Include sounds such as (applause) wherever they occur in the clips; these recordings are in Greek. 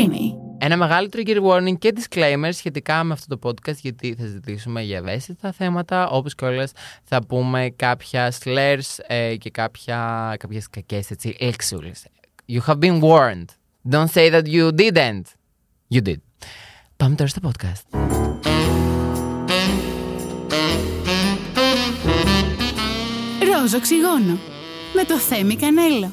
Streamy. Ένα μεγάλο trigger warning και disclaimer σχετικά με αυτό το podcast, γιατί θα συζητήσουμε για ευαίσθητα θέματα, όπως και θα πούμε κάποια slurs ε, και κάποια, κάποιες κακές έτσι, λέξουλες. You have been warned. Don't say that you didn't. You did. Πάμε τώρα στο podcast. Ρόζο οξυγόνο. Με το Θέμη Κανέλο.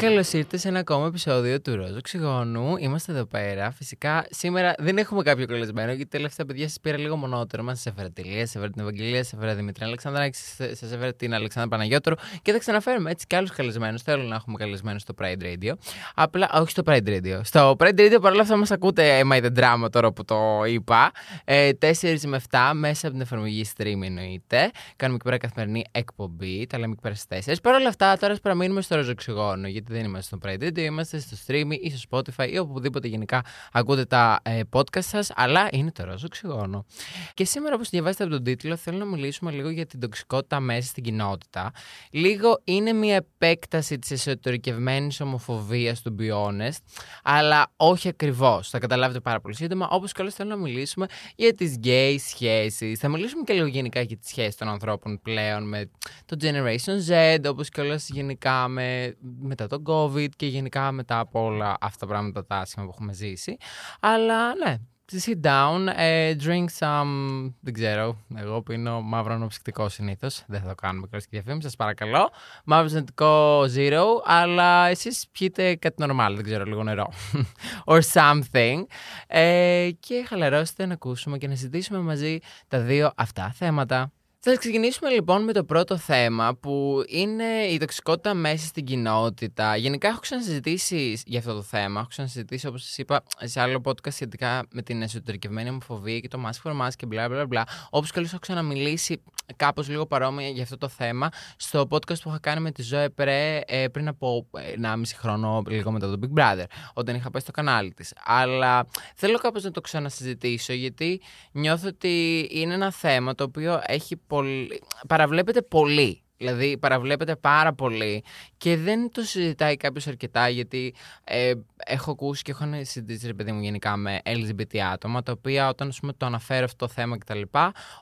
Καλώς ήρθατε σε ένα ακόμα επεισόδιο του Ρόζο Οξυγόνου. Είμαστε εδώ πέρα. Φυσικά σήμερα δεν έχουμε κάποιο καλεσμένο γιατί τελευταία παιδιά σας πήρα λίγο μονότερο. Μας σα έφερα τη Λία, σας έφερα την Ευαγγελία, σας έφερα Δημητρή Αλεξανδράκη, σας έφερα την Αλεξάνδρα Παναγιώτρου και θα ξαναφέρουμε έτσι και άλλους καλεσμένους. Θέλω να έχουμε καλεσμένους στο Pride Radio. Απλά, όχι στο Pride Radio. Στο Pride Radio παρόλα αυτά μας ακούτε Am I the Drama τώρα που το είπα. Ε, 4 με 7 μέσα από την εφαρμογή stream εννοείται. Κάνουμε εκεί πέρα καθημερινή εκπομπή. Τα λέμε εκεί πέρα στις 4. Παρ' όλα αυτά τώρα παραμείνουμε στο Ρόζο Οξυγόνο γιατί δεν είμαστε στο Pride Radio, είμαστε στο stream ή στο Spotify ή οπουδήποτε γενικά ακούτε τα ε, podcast σας, αλλά είναι το ρόζο οξυγόνο. Και σήμερα όπως διαβάσετε από τον τίτλο θέλω να μιλήσουμε λίγο για την τοξικότητα μέσα στην κοινότητα. Λίγο είναι μια επέκταση της εσωτερικευμένης ομοφοβίας του be honest, αλλά όχι ακριβώς. Θα καταλάβετε πάρα πολύ σύντομα, όπως καλώς θέλω να μιλήσουμε για τις gay σχέσεις. Θα μιλήσουμε και λίγο γενικά για τις σχέσεις των ανθρώπων πλέον με το Generation Z, όπως και γενικά με, μετά το COVID και γενικά μετά από όλα αυτά τα πράγματα τα άσχημα που έχουμε ζήσει. Αλλά ναι, sit down, uh, drink some. Δεν ξέρω. Εγώ πίνω μαύρο νοψυκτικό συνήθως. Δεν θα το κάνουμε και διαφήμιση, σας παρακαλώ. Μαύρος νοψυκτικό zero, αλλά εσείς πιείτε κάτι normal, δεν ξέρω, λίγο νερό. (laughs) Or something. Ε, και χαλαρώστε να ακούσουμε και να συζητήσουμε μαζί τα δύο αυτά θέματα. Θα ξεκινήσουμε λοιπόν με το πρώτο θέμα που είναι η τοξικότητα μέσα στην κοινότητα. Γενικά έχω ξανασυζητήσει για αυτό το θέμα. Έχω ξανασυζητήσει όπως σας είπα σε άλλο podcast σχετικά με την εσωτερικευμένη ομοφοβία και το mask for mask και bla bla bla. Όπως καλώς έχω ξαναμιλήσει κάπως λίγο παρόμοια για αυτό το θέμα στο podcast που είχα κάνει με τη Ζωέ Πρέ ε, πριν από 1,5 χρόνο λίγο μετά το Big Brother όταν είχα πάει στο κανάλι της. Αλλά θέλω κάπως να το ξανασυζητήσω γιατί νιώθω ότι είναι ένα θέμα το οποίο έχει πολύ, παραβλέπεται πολύ. Δηλαδή παραβλέπεται πάρα πολύ και δεν το συζητάει κάποιος αρκετά γιατί ε, έχω ακούσει και έχω συζητήσει ρε παιδί μου γενικά με LGBT άτομα τα οποία όταν πούμε, το αναφέρω αυτό το θέμα κτλ.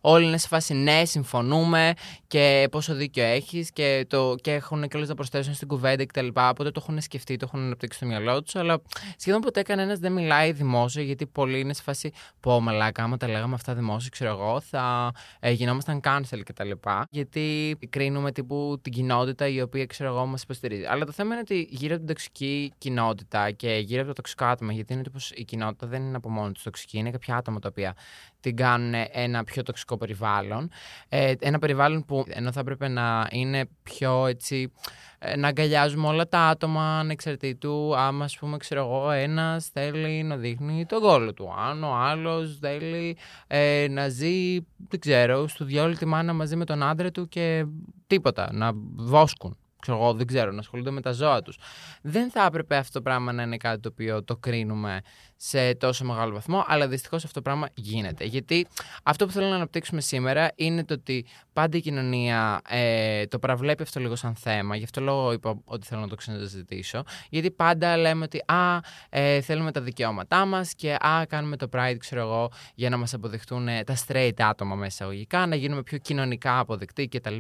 Όλοι είναι σε φάση ναι, συμφωνούμε και πόσο δίκιο έχεις και, το, και έχουν και να προσθέσουν στην κουβέντα κτλ. Οπότε το έχουν σκεφτεί, το έχουν αναπτύξει στο μυαλό τους. Αλλά σχεδόν ποτέ κανένας δεν μιλάει δημόσιο γιατί πολλοί είναι σε φάση πω μαλάκα. Άμα τα λέγαμε αυτά δημόσια, ξέρω εγώ, θα ε, γινόμασταν cancel κτλ. Γιατί κρίνουμε τύπου την κοινότητα η οποία ξέρω εγώ μας υποστηρίζει. Αλλά το θέμα είναι ότι γύρω από την τοξική κοινότητα και γύρω από το τοξικό άτομο, γιατί είναι τύπος η κοινότητα δεν είναι από μόνο τους τοξική, είναι κάποια άτομα τα οποία την κάνουν ένα πιο τοξικό περιβάλλον. Ε, ένα περιβάλλον που ενώ θα έπρεπε να είναι πιο έτσι ε, να αγκαλιάζουμε όλα τα άτομα ανεξαρτήτου άμα ας πούμε ξέρω εγώ ένας θέλει να δείχνει τον κόλλο του αν ο άλλος θέλει ε, να ζει δεν ξέρω στο διόλου τη μάνα μαζί με τον άντρα του και τίποτα να βόσκουν ξέρω εγώ, δεν ξέρω, να ασχολούνται με τα ζώα τους. Δεν θα έπρεπε αυτό το πράγμα να είναι κάτι το οποίο το κρίνουμε σε τόσο μεγάλο βαθμό, αλλά δυστυχώς αυτό το πράγμα γίνεται. Γιατί αυτό που θέλω να αναπτύξουμε σήμερα είναι το ότι πάντα η κοινωνία ε, το παραβλέπει αυτό λίγο σαν θέμα. Γι' αυτό λόγο είπα ότι θέλω να το ξαναζητήσω. Γιατί πάντα λέμε ότι α, ε, θέλουμε τα δικαιώματά μας και α, κάνουμε το Pride, ξέρω εγώ, για να μας αποδεχτούν τα straight άτομα μέσα εισαγωγικά, να γίνουμε πιο κοινωνικά αποδεκτοί κτλ.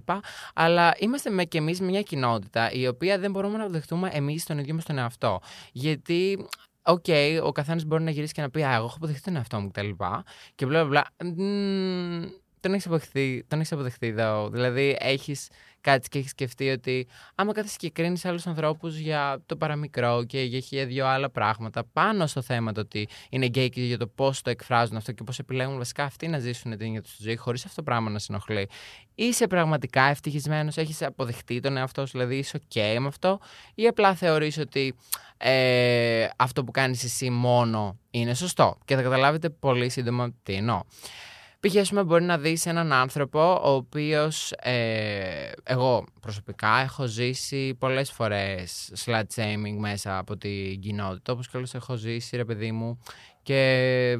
Αλλά είμαστε με, και εμείς μια κοινότητα η οποία δεν μπορούμε να αποδεχτούμε εμείς τον ίδιο μας τον εαυτό. Γιατί OK, okay, ο καθένας μπορεί να γυρίσει και να πει Α, εγώ έχω αποδεχτεί τον εαυτό μου κτλ. Και μπλα μπλα. Τον έχεις αποδεχτεί, τον έχεις αποδεχτεί εδώ. Δηλαδή, έχεις κάτι και έχει σκεφτεί ότι άμα κάθεσαι και κρίνει άλλους ανθρώπους για το παραμικρό και για δύο άλλα πράγματα πάνω στο θέμα το ότι είναι γκέι και για το πώς το εκφράζουν αυτό και πώς επιλέγουν βασικά αυτοί να ζήσουν την ίδια τους ζωή, χωρίς αυτό το πράγμα να σε ενοχλεί. Είσαι πραγματικά ευτυχισμένος, έχεις αποδεχτεί τον εαυτό σου, δηλαδή είσαι OK με αυτό, ή απλά θεωρείς ότι ε, αυτό που κάνεις εσύ μόνο είναι σωστό. Και θα καταλάβετε πολύ σύντομα τι εννοώ. Π.χ. μπορεί να δεις έναν άνθρωπο ο οποίος ε, εγώ προσωπικά έχω ζήσει πολλές φορές slut shaming μέσα από την κοινότητα όπως και όλες έχω ζήσει ρε παιδί μου και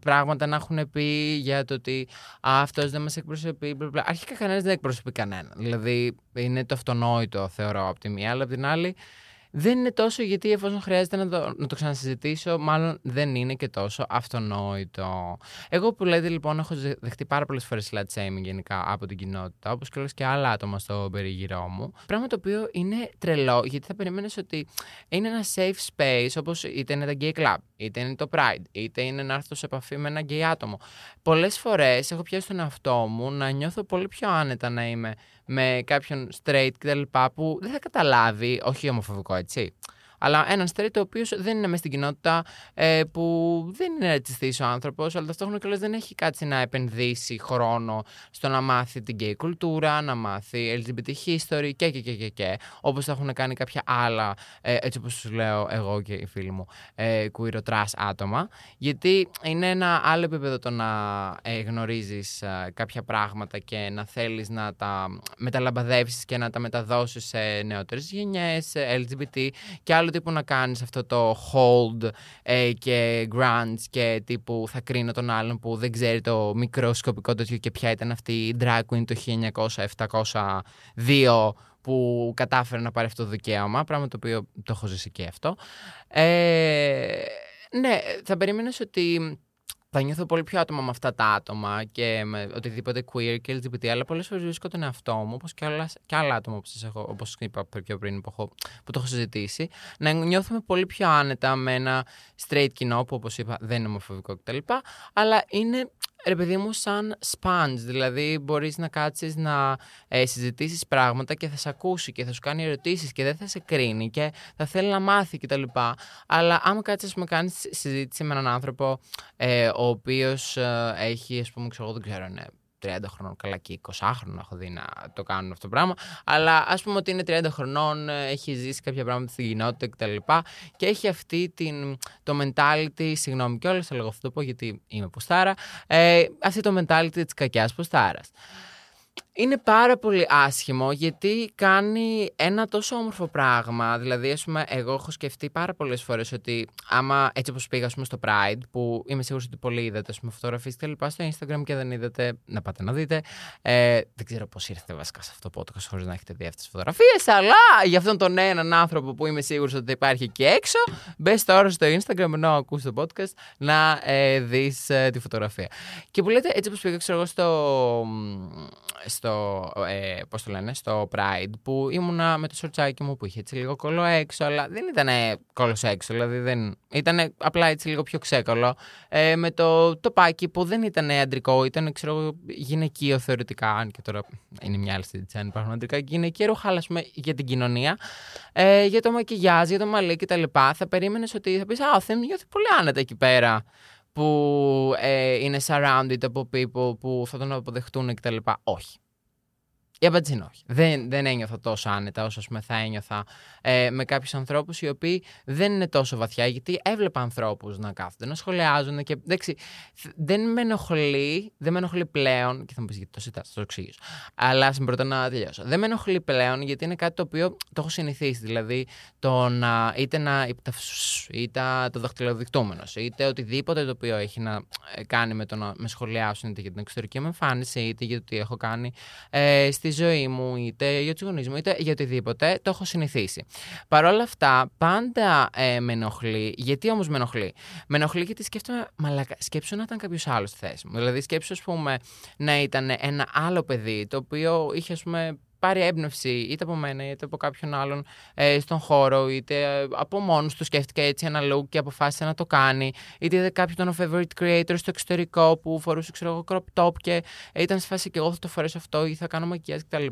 πράγματα να έχουν πει για το ότι αυτός δεν μας εκπροσωπεί. Αρχικά κανένας δεν εκπροσωπεί κανένα. Δηλαδή είναι το αυτονόητο θεωρώ από τη μία, αλλά από την άλλη δεν είναι τόσο γιατί εφόσον χρειάζεται να το, να το ξανασυζητήσω, μάλλον δεν είναι και τόσο αυτονόητο. Εγώ που λέτε λοιπόν έχω δεχτεί πάρα πολλές φορές slut shaming γενικά από την κοινότητα, όπως και όλες και άλλα άτομα στο περιγυρό μου. Πράγμα το οποίο είναι τρελό, γιατί θα περιμένεις ότι είναι ένα safe space, όπως είτε είναι τα gay club, είτε είναι το pride, είτε είναι να έρθω σε επαφή με ένα gay άτομο. Πολλές φορές έχω πιάσει τον εαυτό μου να νιώθω πολύ πιο άνετα να είμαι με κάποιον straight κτλ. που δεν θα καταλάβει, όχι ομοφοβικό έτσι, αλλά έναν straight ο οποίος δεν είναι μέσα στην κοινότητα, ε, που δεν είναι ρατσιστή ο άνθρωπος, αλλά ταυτόχρονα κιόλας δεν έχει κάτσει να επενδύσει χρόνο στο να μάθει την gay κουλτούρα, να μάθει LGBT history και και και και. και Όπως θα έχουν κάνει κάποια άλλα, ε, έτσι όπως σου λέω εγώ και οι φίλοι μου, ε, queer trans άτομα. Γιατί είναι ένα άλλο επίπεδο το να ε, γνωρίζεις ε, κάποια πράγματα και να θέλεις να τα μεταλαμπαδεύσεις και να τα μεταδώσεις σε νεότερες γενιές, LGBT και άλλο τύπου να κάνεις αυτό το hold ε, και grunts και τύπου θα κρίνω τον άλλον που δεν ξέρει το μικροσκοπικό τέτοιο και ποια ήταν αυτή η drag queen το 1900-702 που κατάφερε να πάρει αυτό το δικαίωμα, πράγμα το οποίο το έχω ζήσει και αυτό. Ε, ναι, θα περίμενες ότι θα νιώθω πολύ πιο άτομα με αυτά τα άτομα και με οτιδήποτε queer και LGBT, αλλά πολλές φορές βρίσκω τον εαυτό μου, όπως και, άλλα, και άλλα άτομα όπω όπως είπα πιο πριν που, έχω, που το έχω συζητήσει, να νιώθουμε πολύ πιο άνετα με ένα straight κοινό που όπως είπα δεν είναι ομοφοβικό κτλ. Αλλά είναι ρε παιδί μου, σαν sponge. Δηλαδή, μπορείς να κάτσεις να ε, συζητήσεις πράγματα και θα σε ακούσει και θα σου κάνει ερωτήσεις και δεν θα σε κρίνει και θα θέλει να μάθει κτλ. Αλλά άμα κάτσεις να κάνεις συζήτηση με έναν άνθρωπο ε, ο οποίος ε, έχει, ας πούμε, ξέρω, δεν ξέρω, ναι, 30 χρονών, καλά και 20 χρονών έχω δει να το κάνουν αυτό το πράγμα. Αλλά ας πούμε ότι είναι 30 χρονών, έχει ζήσει κάποια πράγματα στην κοινότητα κτλ. Και, και έχει αυτή την, το mentality, συγγνώμη κιόλας, θα λέγω αυτό το πω γιατί είμαι ποστάρα, ε, αυτή το mentality της κακιάς ποστάρας είναι πάρα πολύ άσχημο γιατί κάνει ένα τόσο όμορφο πράγμα. Δηλαδή, ας πούμε, εγώ έχω σκεφτεί πάρα πολλές φορές ότι άμα έτσι όπως πήγα πούμε, στο Pride, που είμαι σίγουρη ότι πολλοί είδατε φωτογραφίες και λοιπά στο Instagram και δεν είδατε, να πάτε να δείτε. Ε, δεν ξέρω πώς ήρθατε βασικά σε αυτό το podcast χωρίς να έχετε δει αυτές τις φωτογραφίες, αλλά για αυτόν τον έναν άνθρωπο που είμαι σίγουρη ότι υπάρχει εκεί έξω, μπες τώρα στο Instagram ενώ ακούς το podcast να ε, δεις ε, τη φωτογραφία. Και που λέτε, έτσι όπως πήγα, ξέρω εγώ, στο στο, ε, πώς το λένε, στο Pride που ήμουνα με το σορτσάκι μου που είχε έτσι λίγο κόλλο έξω, αλλά δεν ήταν κόλλος έξω, δηλαδή δεν, ήταν απλά έτσι λίγο πιο ξέκολο. Ε, με το τοπάκι που δεν ήταν αντρικό, ήταν ξέρω, γυναικείο θεωρητικά, αν και τώρα είναι μια άλλη συζήτηση αν υπάρχουν αντρικά και γυναικεία ρούχα, για την κοινωνία, ε, για το μακιγιάζ, για το μαλλί κτλ. Θα περίμενες ότι θα πεις Α, ο Θέμη νιώθει πολύ άνετα εκεί πέρα που ε, είναι surrounded από people που θα τον αποδεχτούν κτλ. Όχι. Η απάντηση είναι όχι. Δεν, δεν ένιωθα τόσο άνετα όσο πούμε, θα ένιωθα ε, με κάποιους ανθρώπους οι οποίοι δεν είναι τόσο βαθιά, γιατί έβλεπα ανθρώπους να κάθονται, να σχολιάζουν και εντάξει, δεν με ενοχλεί, δεν με ενοχλεί πλέον. Και θα μου πεις γιατί το συζητάς, θα το εξηγήσω. Αλλά στην πρώτα να τελειώσω. Δεν με ενοχλεί πλέον γιατί είναι κάτι το οποίο το έχω συνηθίσει. Δηλαδή το να είτε να είτε το δαχτυλοδεικτούμενο, είτε οτιδήποτε το οποίο έχει να ε, κάνει με το να με σχολιάσουν είτε για την εξωτερική μου εμφάνιση, είτε για το τι έχω κάνει ε, στη ζωή μου, είτε για τους γονείς μου, είτε για οτιδήποτε, το έχω συνηθίσει. Παρ' όλα αυτά, πάντα ε, με ενοχλεί. Γιατί όμως με ενοχλεί; Με ενοχλεί γιατί σκέφτομαι, μαλακα, σκέψου να ήταν κάποιος άλλος στη θέση μου. Δηλαδή, σκέψου, ας πούμε, να ήταν ένα άλλο παιδί το οποίο είχε, ας πούμε, πάρει έμπνευση είτε από μένα είτε από κάποιον άλλον ε, στον χώρο, είτε ε, από μόνος του σκέφτηκε έτσι ένα look και αποφάσισε να το κάνει, είτε είδε κάποιον favorite creator στο εξωτερικό που φορούσε ξέρω εγώ crop top και ήταν σε φάση και εγώ θα το φορέσω αυτό ή θα κάνω μακιάζ κτλ.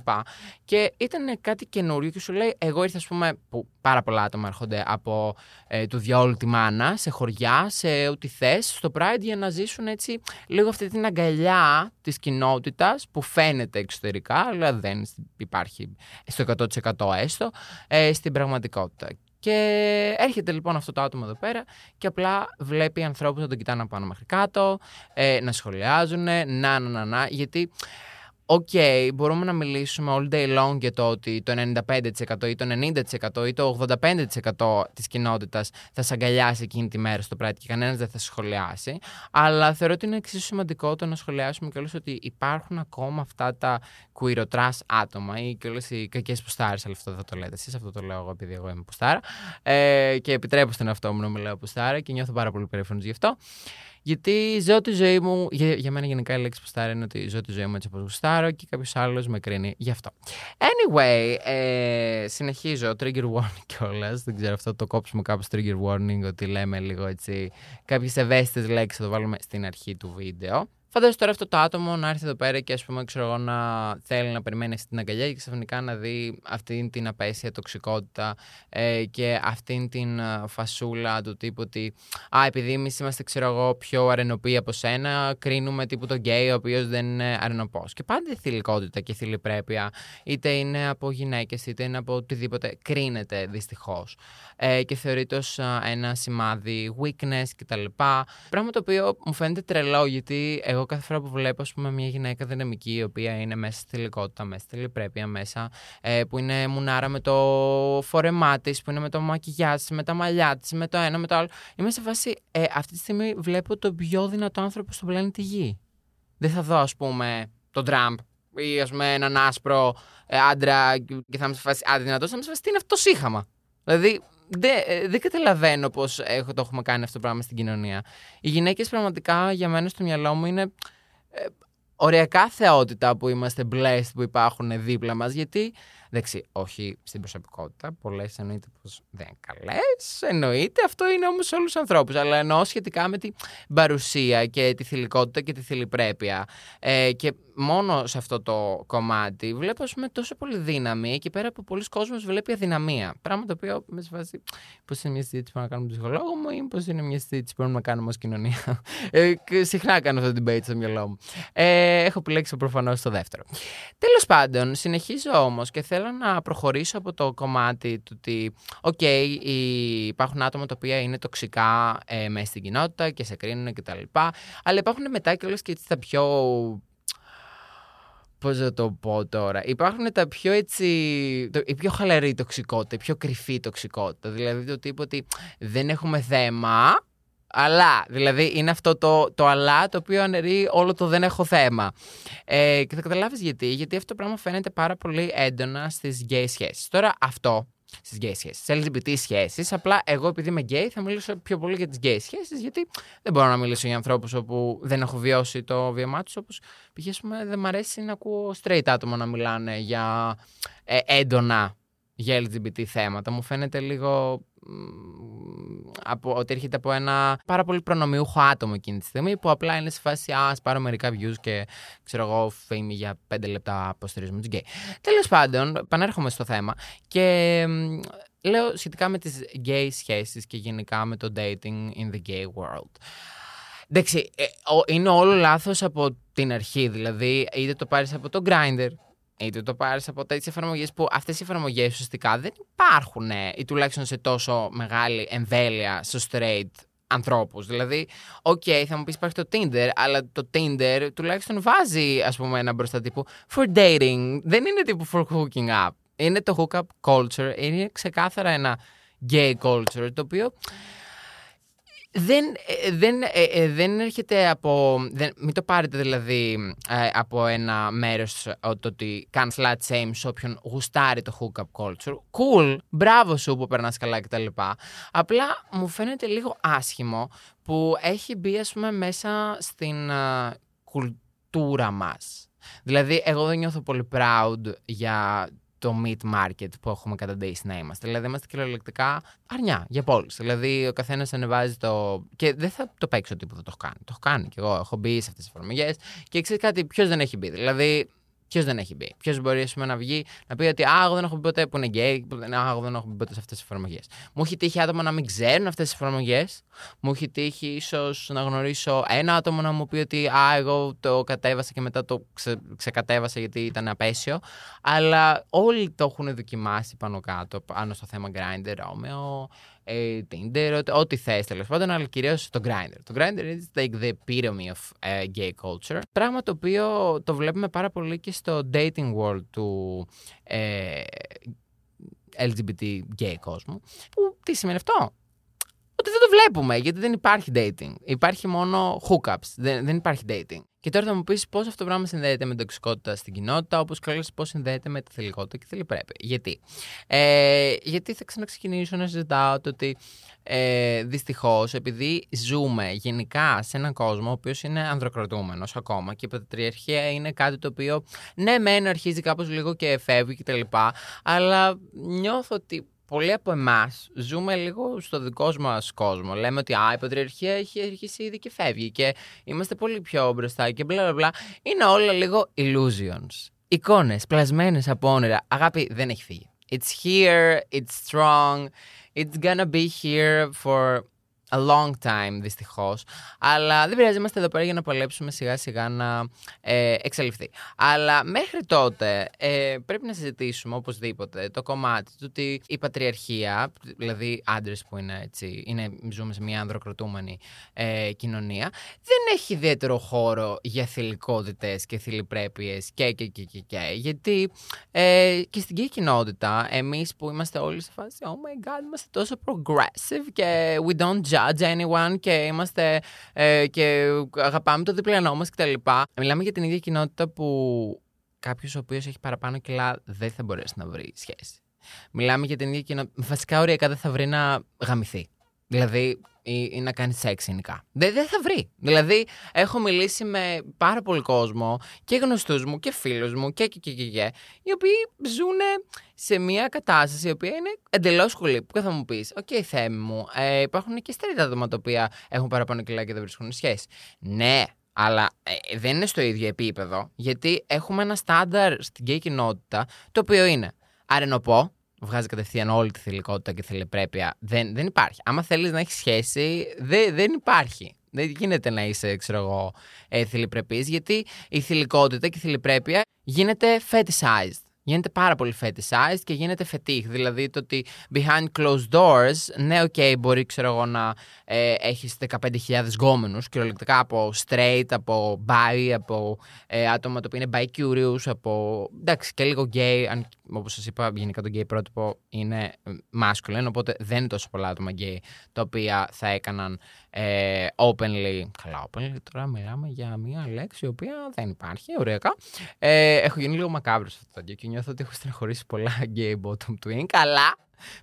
Και ήταν κάτι καινούριο και σου λέει, εγώ ήρθα, ας πούμε, που πάρα πολλά άτομα έρχονται από ε, στου διαόλου τη μάνα, σε χωριά, σε ό,τι θες, στο Pride για να ζήσουν έτσι λίγο αυτή την αγκαλιά της κοινότητας που φαίνεται εξωτερικά, αλλά δεν υπάρχει στο 100% έστω, ε, στην πραγματικότητα. Και έρχεται λοιπόν αυτό το άτομο εδώ πέρα και απλά βλέπει ανθρώπους να τον κοιτάνε από πάνω μέχρι κάτω, ε, να σχολιάζουν, να, να, να, να, γιατί OK, okay, μπορούμε να μιλήσουμε all day long για το ότι το 95% ή το 90% ή το 85% της κοινότητας θα σε αγκαλιάσει εκείνη τη μέρα στο πράτη και κανένας δεν θα σχολιάσει. Αλλά θεωρώ ότι είναι εξίσου σημαντικό το να σχολιάσουμε και όλες ότι υπάρχουν ακόμα αυτά τα queerotras άτομα ή και όλες οι κακές πουστάρες, αλλά αυτό δεν θα το λέτε εσείς, αυτό το λέω εγώ επειδή εγώ είμαι πουστάρα. Ε, και επιτρέπω στον εαυτό μου να μιλάω πουστάρα και νιώθω πάρα πολύ περήφανος γι' αυτό. Γιατί ζω τη ζωή μου. Για, για μένα, γενικά, η λέξη που στάρω είναι ότι ζω τη ζωή μου έτσι όπως γουστάρω και κάποιος άλλος με κρίνει γι' αυτό. Anyway, ε, συνεχίζω. Trigger warning (laughs) κιόλας. Δεν ξέρω αυτό το κόψουμε κάπως trigger warning, ότι λέμε λίγο έτσι. Κάποιες ευαίσθητες λέξεις θα το βάλουμε στην αρχή του βίντεο. Φαντάζομαι τώρα αυτό το άτομο να έρθει εδώ πέρα και ας πούμε, ξέρω εγώ, να θέλει να περιμένει αυτή την αγκαλιά και ξαφνικά να δει αυτή την απέσια τοξικότητα ε, και αυτή την ε, φασούλα του τύπου ότι α, επειδή εμείς είμαστε ξέρω εγώ, πιο αρενοποί από σένα, κρίνουμε τύπου τον γκέι ο οποίος δεν είναι αρενοπός. Και πάντα η θηλυκότητα και η θηλυπρέπεια, είτε είναι από γυναίκες είτε είναι από οτιδήποτε, κρίνεται δυστυχώς. Ε, και θεωρείται ω ένα σημάδι weakness κτλ. Πράγμα το οποίο μου φαίνεται τρελό γιατί εγώ κάθε φορά που βλέπω ας πούμε, μια γυναίκα δυναμική η οποία είναι μέσα στη θηλυκότητα, μέσα στη λιπρέπεια, μέσα ε, που είναι μουνάρα με το φόρεμά της, που είναι με το μακιγιά της, με τα μαλλιά της, με το ένα, με το άλλο. Είμαι σε φάση, ε, αυτή τη στιγμή βλέπω τον πιο δυνατό άνθρωπο στον πλανήτη Γη. Δεν θα δω, ας πούμε, τον Τραμπ ή ας πούμε έναν άσπρο ε, άντρα και θα είμαι σε φάση αδυνατό, θα είμαι σε φάση τι είναι αυτό το σύγχαμα. Δηλαδή, δεν δε καταλαβαίνω πώς το έχουμε κάνει αυτό το πράγμα στην κοινωνία. Οι γυναίκες πραγματικά για μένα στο μυαλό μου είναι ε, οριακά θεότητα που είμαστε blessed που υπάρχουν δίπλα μας. Γιατί Εντάξει, όχι στην προσωπικότητα. Πολλές εννοείται πως δεν είναι καλές. Εννοείται. Αυτό είναι όμως σε όλους τους ανθρώπους. Αλλά εννοώ σχετικά με την παρουσία και τη θηλυκότητα και τη θηλυπρέπεια. Ε, και μόνο σε αυτό το κομμάτι βλέπω ας πούμε, τόσο πολύ δύναμη εκεί πέρα από πολλοί κόσμοι βλέπει αδυναμία. Πράγμα το οποίο με βάζει πώς είναι μια συζήτηση που να κάνουμε τον ψυχολόγο μου ή πώς είναι μια συζήτηση που μπορούμε να κάνουμε ως κοινωνία. Ε, συχνά κάνω αυτό το debate στο μυαλό μου. Ε, έχω επιλέξει προφανώς το δεύτερο. Τέλος πάντων, συνεχίζω όμως και θέλω θέλω να προχωρήσω από το κομμάτι του ότι, OK, okay, υπάρχουν άτομα τα οποία είναι τοξικά ε, μέσα στην κοινότητα και σε κρίνουν κτλ. Αλλά υπάρχουν μετά και όλες και τα πιο Πώς να το πω τώρα. Υπάρχουν τα πιο έτσι. η πιο χαλαρή τοξικότητα, η πιο κρυφή τοξικότητα. Δηλαδή το τύπο ότι δεν έχουμε θέμα, αλλά, δηλαδή είναι αυτό το, το αλλά το οποίο αναιρεί όλο το δεν έχω θέμα. Ε, και θα καταλάβεις γιατί. Γιατί αυτό το πράγμα φαίνεται πάρα πολύ έντονα στις γκέι σχέσεις. Τώρα αυτό στις γκέι σχέσεις. Στις LGBT σχέσεις. Απλά εγώ, επειδή είμαι γκέι, θα μιλήσω πιο πολύ για τις γκέι σχέσεις, γιατί δεν μπορώ να μιλήσω για ανθρώπους όπου δεν έχω βιώσει το βίωμά τους. Όπως π.χ. δεν μου αρέσει να ακούω straight άτομα να μιλάνε για ε, έντονα για LGBT θέματα. Μου φαίνεται λίγο off, ότι έρχεται από ένα πάρα πολύ προνομιούχο άτομο εκείνη τη στιγμή που απλά είναι σε φάση Α, πάρω μερικά views και ξέρω εγώ, fame για πέντε λεπτά υποστηρίζουμε τους γκέι. Τέλος πάντων, επανέρχομαι στο θέμα και λέω σχετικά με τις γκέι σχέσεις και γενικά με το dating in the gay world. Εντάξει, ε, είναι όλο λάθος από την αρχή. Δηλαδή, είτε το πάρεις από το Grindr, είτε το πάρεις από τέτοιες εφαρμογές που αυτές οι εφαρμογές ουσιαστικά δεν υπάρχουν ή τουλάχιστον σε τόσο μεγάλη εμβέλεια στους straight ανθρώπους. Δηλαδή, OK, okay, θα μου πεις υπάρχει το Tinder, αλλά το Tinder τουλάχιστον βάζει ας πούμε ένα μπροστά τύπου for dating. Δεν είναι τύπου for hooking up. Είναι το hookup culture, είναι ξεκάθαρα ένα gay culture, το οποίο δεν, ε, δεν, ε, ε, δεν έρχεται από. Δεν, μην το πάρετε δηλαδή από ένα μέρος το ότι κάνεις slut shame σε όποιον γουστάρει το hookup culture. Cool, μπράβο σου που περνάς καλά κτλ. Απλά μου φαίνεται λίγο άσχημο που έχει μπει, ας πούμε, μέσα στην κουλτούρα μας. Δηλαδή, εγώ δεν νιώθω πολύ proud για το meat market που έχουμε κατά days να είμαστε. Δηλαδή, είμαστε κυριολεκτικά αρνιά για πόλεις. Δηλαδή, ο καθένας ανεβάζει το. Και δεν θα το παίξω ότι που δεν το έχω κάνει. Το έχω κάνει κι εγώ. Έχω μπει σε αυτές τις εφαρμογές και ξέρεις κάτι, ποιος δεν έχει μπει. Δηλαδή, Ποιος δεν έχει μπει; Ποιος μπορεί ας πούμε, να βγει να πει ότι Α, εγώ δεν έχω μπει ποτέ που είναι γκέι, που δεν, α, εγώ δεν έχω μπει ποτέ σε αυτές τις εφαρμογές. Μου έχει τύχει άτομα να μην ξέρουν αυτές τις εφαρμογές. Μου έχει τύχει ίσως να γνωρίσω ένα άτομο να μου πει ότι Α, εγώ το κατέβασα και μετά το ξε, ξεκατέβασα γιατί ήταν απέσιο. Αλλά όλοι το έχουν δοκιμάσει πάνω κάτω, πάνω στο θέμα Grindr, Romeo, ε, Tinder, ό,τι θες τέλος πάντων, αλλά κυρίως το Grindr. Το Grindr is like the epitome of uh, gay culture. Πράγμα το οποίο το βλέπουμε πάρα πολύ και στο dating world του ε, LGBT gay κόσμου. Που τι σημαίνει αυτό; Ότι δεν το βλέπουμε, γιατί δεν υπάρχει dating. Υπάρχει μόνο hookups. Δεν, δεν υπάρχει dating. Και τώρα θα μου πεις πώς αυτό το πράγμα συνδέεται με την τοξικότητα στην κοινότητα, όπως και πώς συνδέεται με τη θελικότητα και τη θεληπρέπεια. Γιατί, ε, γιατί θα ξαναξεκινήσω να συζητάω το ότι ε, δυστυχώς, επειδή ζούμε γενικά σε έναν κόσμο ο οποίος είναι ανδροκρατούμενος ακόμα και η πατριαρχία είναι κάτι το οποίο ναι, μεν αρχίζει κάπως λίγο και φεύγει κτλ. Αλλά νιώθω ότι πολλοί από εμάς ζούμε λίγο στο δικό μας κόσμο. Λέμε ότι α, η πατριαρχία έχει αρχίσει ήδη και φεύγει και είμαστε πολύ πιο μπροστά και μπλα μπλα. Είναι όλα λίγο illusions. Εικόνες πλασμένες από όνειρα. Αγάπη δεν έχει φύγει. It's here, it's strong, it's gonna be here for a long time δυστυχώς. Αλλά δεν πειράζει, είμαστε εδώ πέρα για να παλέψουμε σιγά σιγά να ε, εξαλειφθεί. Αλλά μέχρι τότε ε, πρέπει να συζητήσουμε οπωσδήποτε το κομμάτι του ότι η πατριαρχία, δηλαδή άντρες που είναι έτσι, είναι, ζούμε σε μια ανδροκροτούμενη ε, κοινωνία, δεν έχει ιδιαίτερο χώρο για θηλυκότητες και θηλυπρέπειες και, και, και, και, και. Γιατί ε, και στην κοινή κοινότητα, εμείς που είμαστε όλοι σε φάση, oh my god, είμαστε τόσο progressive και we don't judge judge anyone και είμαστε ε, και αγαπάμε το διπλανό μας κτλ. Μιλάμε για την ίδια κοινότητα που κάποιος ο οποίος έχει παραπάνω κιλά δεν θα μπορέσει να βρει σχέση. Μιλάμε για την ίδια κοινότητα. Βασικά, οριακά δεν θα βρει να γαμηθεί. Δηλαδή, ή, ή να κάνει σεξ γενικά. Δεν, δεν θα βρει. Δηλαδή, έχω μιλήσει με πάρα πολύ κόσμο και γνωστούς μου και φίλους μου και, και, και, και, και, οι οποίοι ζουν σε μια κατάσταση η οποία είναι εντελώς σχολή. Που θα μου πεις, OK, okay, Θέμη μου, ε, υπάρχουν και straight άτομα τα οποία έχουν παραπάνω κιλά και δεν βρίσκουν σχέση. Ναι, αλλά ε, δεν είναι στο ίδιο επίπεδο, γιατί έχουμε ένα στάνταρ στην γκέι κοινότητα, το οποίο είναι αρρενωπό, βγάζει κατευθείαν όλη τη θηλυκότητα και θηλυπρέπεια. Δεν, δεν υπάρχει. Άμα θέλεις να έχεις σχέση, δεν, δεν υπάρχει. Δεν γίνεται να είσαι, ξέρω εγώ, ε, θηλυπρεπής, γιατί η θηλυκότητα και η θηλυπρέπεια γίνεται fetishized γίνεται πάρα πολύ fetishized και γίνεται φετίχ. Δηλαδή το ότι behind closed doors, ναι, OK, okay, μπορεί ξέρω εγώ να ε, έχεις 15.000 γκόμενους, κυριολεκτικά από straight, από bi, από ε, άτομα το οποίο είναι bi curious, από εντάξει και λίγο gay. Αν, όπως σας είπα, γενικά το gay πρότυπο είναι masculine, οπότε δεν είναι τόσο πολλά άτομα gay τα οποία θα έκαναν ε, openly. Καλά, openly τώρα μιλάμε για μια λέξη η οποία δεν υπάρχει, ωραία. Ε, έχω γίνει λίγο μακάβρος σε αυτό το και νιώθω ότι έχω στεναχωρήσει πολλά gay bottom twink, αλλά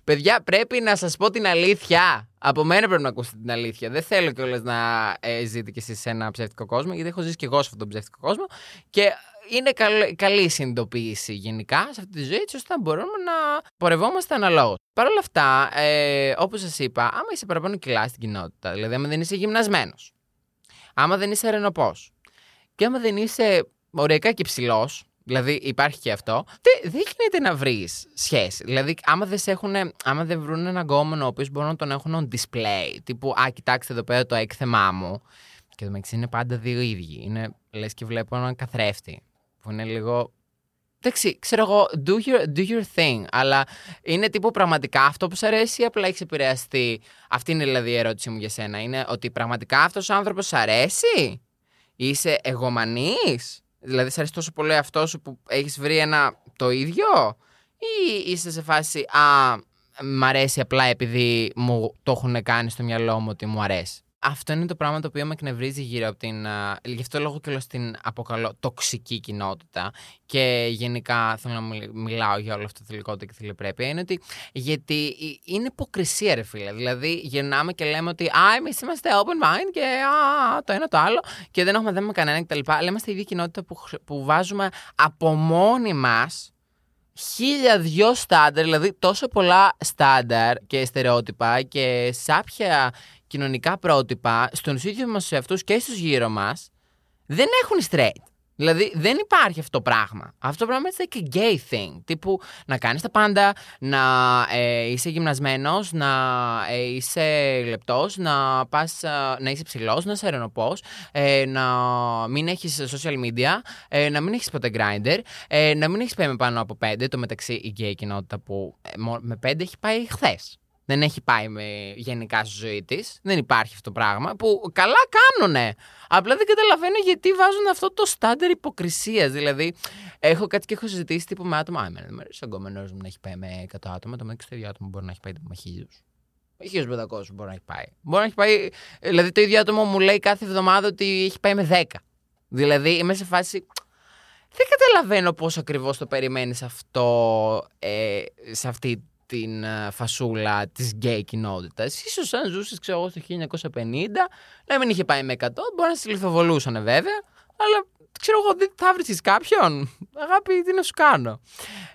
παιδιά πρέπει να σας πω την αλήθεια. Από μένα πρέπει να ακούσετε την αλήθεια. Δεν θέλω κιόλας να ε, ζείτε κι εσείς σε ένα ψεύτικο κόσμο, γιατί έχω ζήσει κι εγώ σε αυτόν τον ψεύτικο κόσμο. Και είναι καλή συνειδητοποίηση γενικά σε αυτή τη ζωή, έτσι ώστε να μπορούμε να πορευόμαστε αναλόγως. Παρ' όλα αυτά, ε, όπως σας είπα, άμα είσαι παραπάνω κιλά στην κοινότητα, δηλαδή άμα δεν είσαι γυμνασμένος, άμα δεν είσαι ρενοπός και άμα δεν είσαι ωριακά και ψηλό, Δηλαδή υπάρχει και αυτό. Δεν, δεν γίνεται να βρεις σχέση. Δηλαδή, άμα δεν, έχουν, άμα δεν βρουν έναν γκόμενο ο οποίος μπορούν να τον έχουν on display, τύπου Α, κοιτάξτε εδώ πέρα το έκθεμά μου. Και το μεταξύ είναι πάντα δύο ίδιοι. Είναι λες και βλέπω έναν καθρέφτη. Που είναι λίγο. Εντάξει, ξέρω εγώ, do your, do your thing. Αλλά είναι τύπου πραγματικά αυτό που σου αρέσει ή απλά έχεις επηρεαστεί; Αυτή είναι δηλαδή η ερώτησή μου για σένα. Είναι ότι πραγματικά αυτός ο άνθρωπος σου αρέσει; Είσαι εγωμανής; Δηλαδή, σε αρέσει τόσο πολύ αυτό σου που έχεις βρει ένα το ίδιο, ή είσαι σε φάση Α, μ' αρέσει απλά επειδή μου το έχουν κάνει στο μυαλό μου ότι μου αρέσει. Αυτό είναι το πράγμα το οποίο με εκνευρίζει γύρω από την. Γι' αυτό λόγω και την αποκαλώ τοξική κοινότητα. Και γενικά θέλω να μιλάω για όλο αυτό το θηλυκότητα και θηλυπρέπεια. Είναι ότι. Γιατί είναι υποκρισία, ρε φίλε. Δηλαδή, γυρνάμε και λέμε ότι Α, εμείς είμαστε open mind και Α, το ένα το άλλο. Και δεν έχουμε θέμα με κανένα κτλ. Αλλά είμαστε η ίδια κοινότητα που, που βάζουμε από μόνοι μας χίλια δυο στάνταρ, δηλαδή τόσο πολλά στάνταρ και στερεότυπα και σάπια κοινωνικά πρότυπα, στον ίδιο μας εαυτούς και στους γύρω μας, δεν έχουν straight. Δηλαδή δεν υπάρχει αυτό το πράγμα. Αυτό το πράγμα είναι και gay thing. Τύπου να κάνεις τα πάντα, να ε, είσαι γυμνασμένος, να ε, είσαι λεπτός, να, πας, ε, να είσαι ψηλός, να είσαι ερενοπό, ε, να μην έχεις social media, ε, να μην έχεις ποτέ grinder, ε, να μην έχεις πάει με πάνω από πέντε. Το μεταξύ η gay κοινότητα που ε, με πέντε έχει πάει χθες δεν έχει πάει με γενικά στη ζωή της. Δεν υπάρχει αυτό το πράγμα. Που καλά κάνουνε. Απλά δεν καταλαβαίνω γιατί βάζουν αυτό το στάντερ υποκρισίας. Δηλαδή, έχω κάτι και έχω συζητήσει τύπου με άτομα. Α, εμένα δεν μου αρέσει ο γκόμενο μου να έχει πάει με 100 άτομα. Το μεταξύ το ίδιο άτομο μπορεί να έχει πάει με χίλιου. 1500 μπορεί να έχει πάει. Μπορεί να έχει πάει. Δηλαδή, το ίδιο άτομο μου λέει κάθε εβδομάδα ότι έχει πάει με 10. Δηλαδή, είμαι σε φάση. Δεν καταλαβαίνω πώς ακριβώς το περιμένεις αυτό ε, σε αυτή την ε, φασούλα της γκέι κοινότητας. Ίσως αν ζούσες, ξέρω εγώ, στο 1950, να μην είχε πάει με 100, μπορεί να σε λιθοβολούσαν βέβαια, αλλά ξέρω εγώ, δεν θα βρεις κάποιον. Αγάπη, τι να σου κάνω.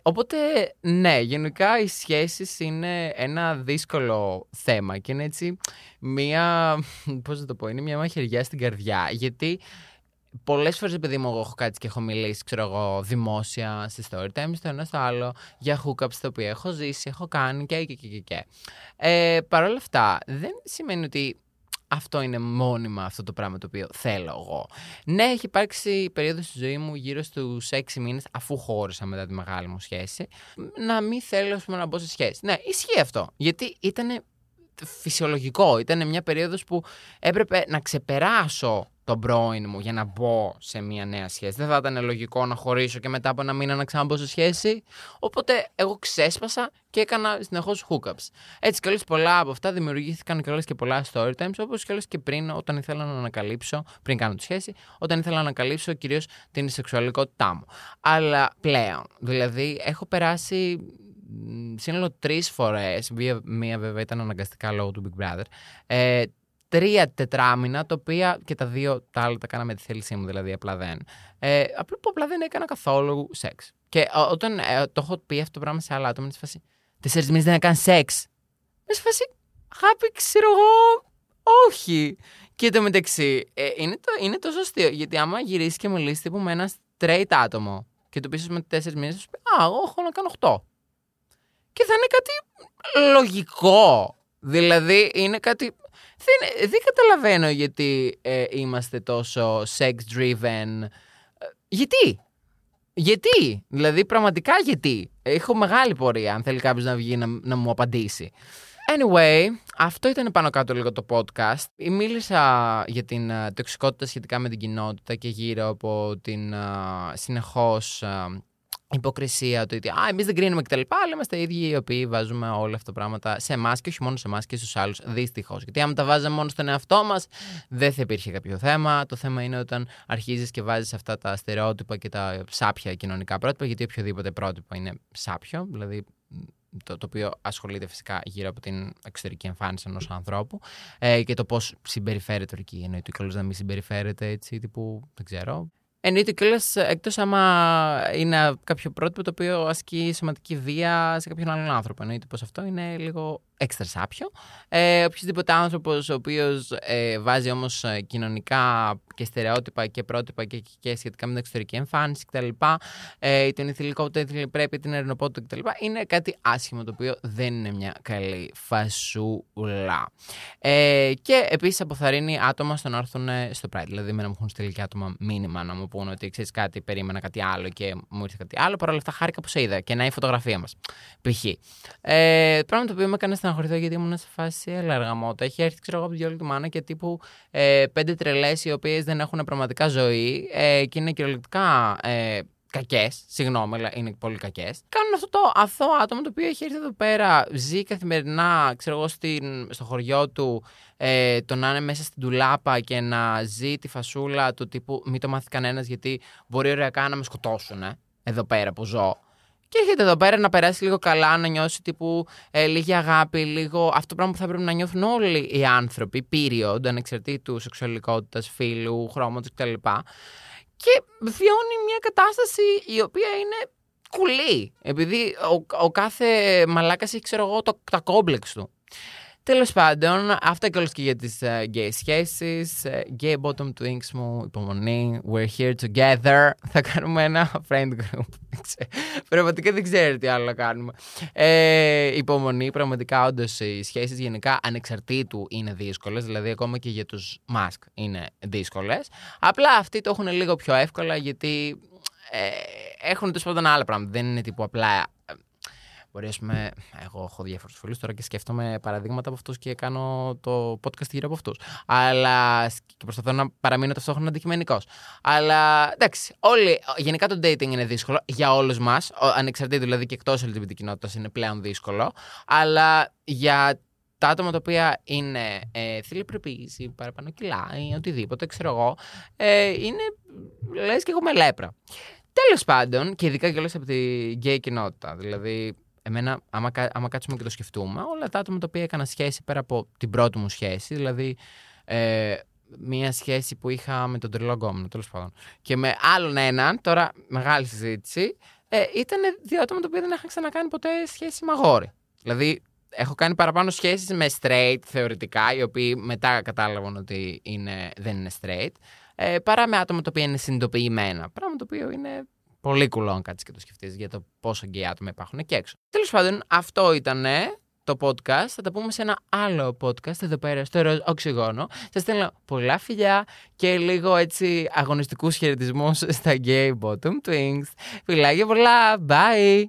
Οπότε, ναι, γενικά οι σχέσεις είναι ένα δύσκολο θέμα και είναι έτσι μία, πώς να το πω, είναι μια μαχαιριά στην καρδιά, γιατί Πολλές φορές, επειδή μου, έχω κάτι και έχω μιλήσει, ξέρω εγώ, δημόσια στη story time, στο ένα στο άλλο, για hookups τα οποία έχω ζήσει, έχω κάνει και και και και. Ε, Παρ' όλα αυτά, δεν σημαίνει ότι αυτό είναι μόνιμα αυτό το πράγμα το οποίο θέλω εγώ. Ναι, έχει υπάρξει περίοδος στη ζωή μου γύρω στους 6 μήνες, αφού χώρισα μετά τη μεγάλη μου σχέση, να μην θέλω ας πούμε, να μπω σε σχέση. Ναι, ισχύει αυτό. Γιατί ήταν φυσιολογικό. Ήταν μια περίοδος που έπρεπε να ξεπεράσω τον πρώην μου για να μπω σε μια νέα σχέση. Δεν θα ήταν λογικό να χωρίσω και μετά από ένα μήνα να ξαναμπω σε σχέση. Οπότε εγώ ξέσπασα και έκανα συνεχώς hookups. Έτσι κι πολλά από αυτά δημιουργήθηκαν κιόλα και πολλά story times, όπως κι και πριν, όταν ήθελα να ανακαλύψω, πριν κάνω τη σχέση, όταν ήθελα να ανακαλύψω κυρίως την σεξουαλικότητά μου. Αλλά πλέον, δηλαδή, έχω περάσει σύνολο τρεις φορές. Μία βέβαια ήταν αναγκαστικά λόγω του Big Brother. Ε, τρία τετράμινα, τα οποία και τα δύο τα άλλα τα κάναμε τη θέλησή μου, δηλαδή απλά δεν. Ε, απλά που απλά δεν έκανα καθόλου σεξ. Και όταν ε, το έχω πει αυτό το πράγμα σε άλλα άτομα, είναι σε φάση. Τέσσερις μήνες δεν έκανες σεξ. Με σε φάση. Χάπη, ξέρω εγώ. Όχι. Και το μεταξύ, ε, είναι, το, είναι τόσο αστείο. Γιατί άμα γυρίσεις και μιλήσεις τύπου με ένα straight άτομο και το πεις με τέσσερις μήνες, θα σου πει Α, εγώ έχω να κάνω 8. Και θα είναι κάτι λογικό. Δηλαδή, είναι κάτι δεν, δεν καταλαβαίνω γιατί ε, είμαστε τόσο sex driven. Ε, γιατί; Γιατί; Δηλαδή, πραγματικά γιατί; Έχω μεγάλη πορεία αν θέλει κάποιος να βγει να, να μου απαντήσει. Anyway, αυτό ήταν πάνω κάτω λίγο το podcast. Μίλησα για την uh, τοξικότητα σχετικά με την κοινότητα και γύρω από την uh, συνεχώς uh, υποκρισία του ότι εμείς δεν κρίνουμε κτλ. Αλλά είμαστε οι ίδιοι οι οποίοι βάζουμε όλα αυτά τα πράγματα σε εμάς και όχι μόνο σε εμάς και στους άλλους. Δυστυχώς. Γιατί άμα τα βάζαμε μόνο στον εαυτό μας, δεν θα υπήρχε κάποιο θέμα. Το θέμα είναι όταν αρχίζεις και βάζεις αυτά τα στερεότυπα και τα σάπια κοινωνικά πρότυπα, γιατί οποιοδήποτε πρότυπο είναι σάπιο, δηλαδή το, το οποίο ασχολείται φυσικά γύρω από την εξωτερική εμφάνιση ενός ανθρώπου ε, και το πώς συμπεριφέρεται εκεί. Εννοείται ότι να μην συμπεριφέρεται έτσι, τύπου, δεν ξέρω, Εννοείται κιόλας εκτός άμα είναι κάποιο πρότυπο το οποίο ασκεί σωματική βία σε κάποιον άλλον άνθρωπο. Εννοείται πως αυτό είναι λίγο έξτρα σάπιο. Ε, Οποιοδήποτε άνθρωπος ο οποίος ε, βάζει όμως ε, κοινωνικά και στερεότυπα και πρότυπα και, και σχετικά με την εξωτερική εμφάνιση κτλ. Ε, την ηθηλικότητα, την πρέπει, την ερνοπότητα κτλ. Είναι κάτι άσχημο το οποίο δεν είναι μια καλή φασούλα. Ε, και επίσης αποθαρρύνει άτομα στο να έρθουν στο Pride. Δηλαδή, με να μου έχουν στείλει και άτομα μήνυμα να μου πούνε ότι ξέρεις κάτι, περίμενα κάτι άλλο και μου ήρθε κάτι άλλο. Παρ' όλα αυτά, χάρηκα που σε είδα και να η φωτογραφία μας. Π.χ. Ε, πράγμα το οποίο με έκανε στεναχωρηθώ γιατί ήμουν σε φάση έλαργα Έχει έρθει, ξέρω εγώ, από τη διόλη του μάνα και τύπου ε, πέντε τρελές οι οποίες δεν έχουν πραγματικά ζωή ε, και είναι κυριολεκτικά ε, κακές. Συγγνώμη, αλλά είναι πολύ κακές. Κάνουν αυτό το αθώο άτομο το οποίο έχει έρθει εδώ πέρα, ζει καθημερινά, ξέρω εγώ, στην, στο χωριό του, ε, το να είναι μέσα στην τουλάπα και να ζει τη φασούλα του τύπου Μην το μάθει κανένας γιατί μπορεί ωριακά να με σκοτώσουν ε, εδώ πέρα που ζω. Και έρχεται εδώ πέρα να περάσει λίγο καλά, να νιώσει τύπου ε, λίγη αγάπη, λίγο αυτό το πράγμα που θα πρέπει να νιώθουν όλοι οι άνθρωποι, period, ανεξαρτήτου σεξουαλικότητας, φίλου, χρώματος κτλ. Και βιώνει μια κατάσταση η οποία είναι κουλή. Επειδή ο, ο κάθε μαλάκας έχει, ξέρω εγώ, το, τα κόμπλεξ του. Τέλος πάντων, αυτά και όλες και για τις uh, gay σχέσεις. Uh, gay bottom twinks μου, υπομονή. We're here together. (laughs) Θα κάνουμε ένα friend group. (laughs) Πραγματικά δεν ξέρω τι άλλο να κάνουμε. Ε, υπομονή, πραγματικά όντως οι σχέσεις γενικά ανεξαρτήτου είναι δύσκολες. Δηλαδή, ακόμα και για τους mask είναι δύσκολες. Απλά αυτοί το έχουν λίγο πιο εύκολα γιατί ε, έχουν τέλος πάντων άλλα πράγματα. Δεν είναι τύπου απλά Μπορεί, ας πούμε, εγώ έχω διάφορους φίλους τώρα και σκέφτομαι παραδείγματα από αυτούς και κάνω το podcast γύρω από αυτούς. Αλλά. και προσπαθώ να παραμείνω ταυτόχρονα αντικειμενικός. Αλλά εντάξει, όλοι, γενικά το dating είναι δύσκολο για όλους μας. Ανεξαρτήτως δηλαδή και εκτός LGBT κοινότητας είναι πλέον δύσκολο. Αλλά για τα άτομα τα οποία είναι ε, ή παραπάνω κιλά ή οτιδήποτε, ξέρω εγώ, ε, είναι λες και εγώ με λέπρα. Τέλος πάντων, και ειδικά κιόλα από τη γκέι κοινότητα. Δηλαδή, εμένα, άμα, άμα κάτσουμε και το σκεφτούμε, όλα τα άτομα τα οποία έκανα σχέση πέρα από την πρώτη μου σχέση, δηλαδή ε, μία σχέση που είχα με τον τρελό γκόμενο, τέλος πάντων, και με άλλον έναν, τώρα μεγάλη συζήτηση, ε, ήταν δύο άτομα τα οποία δεν είχαν ξανακάνει ποτέ σχέση με αγόρι. Δηλαδή, έχω κάνει παραπάνω σχέσεις με straight θεωρητικά, οι οποίοι μετά κατάλαβαν ότι είναι, δεν είναι straight, ε, παρά με άτομα τα οποία είναι συνειδητοποιημένα. Πράγμα το οποίο είναι πολύ κουλό αν κάτσεις και το σκεφτείς για το πόσο γκέι άτομα υπάρχουν εκεί έξω. Τέλος πάντων, αυτό ήταν το podcast. Θα τα πούμε σε ένα άλλο podcast εδώ πέρα στο ροζ οξυγόνο. Σα στέλνω πολλά φιλιά και λίγο έτσι αγωνιστικούς χαιρετισμούς στα gay bottom twins. Φιλάκια πολλά. Bye!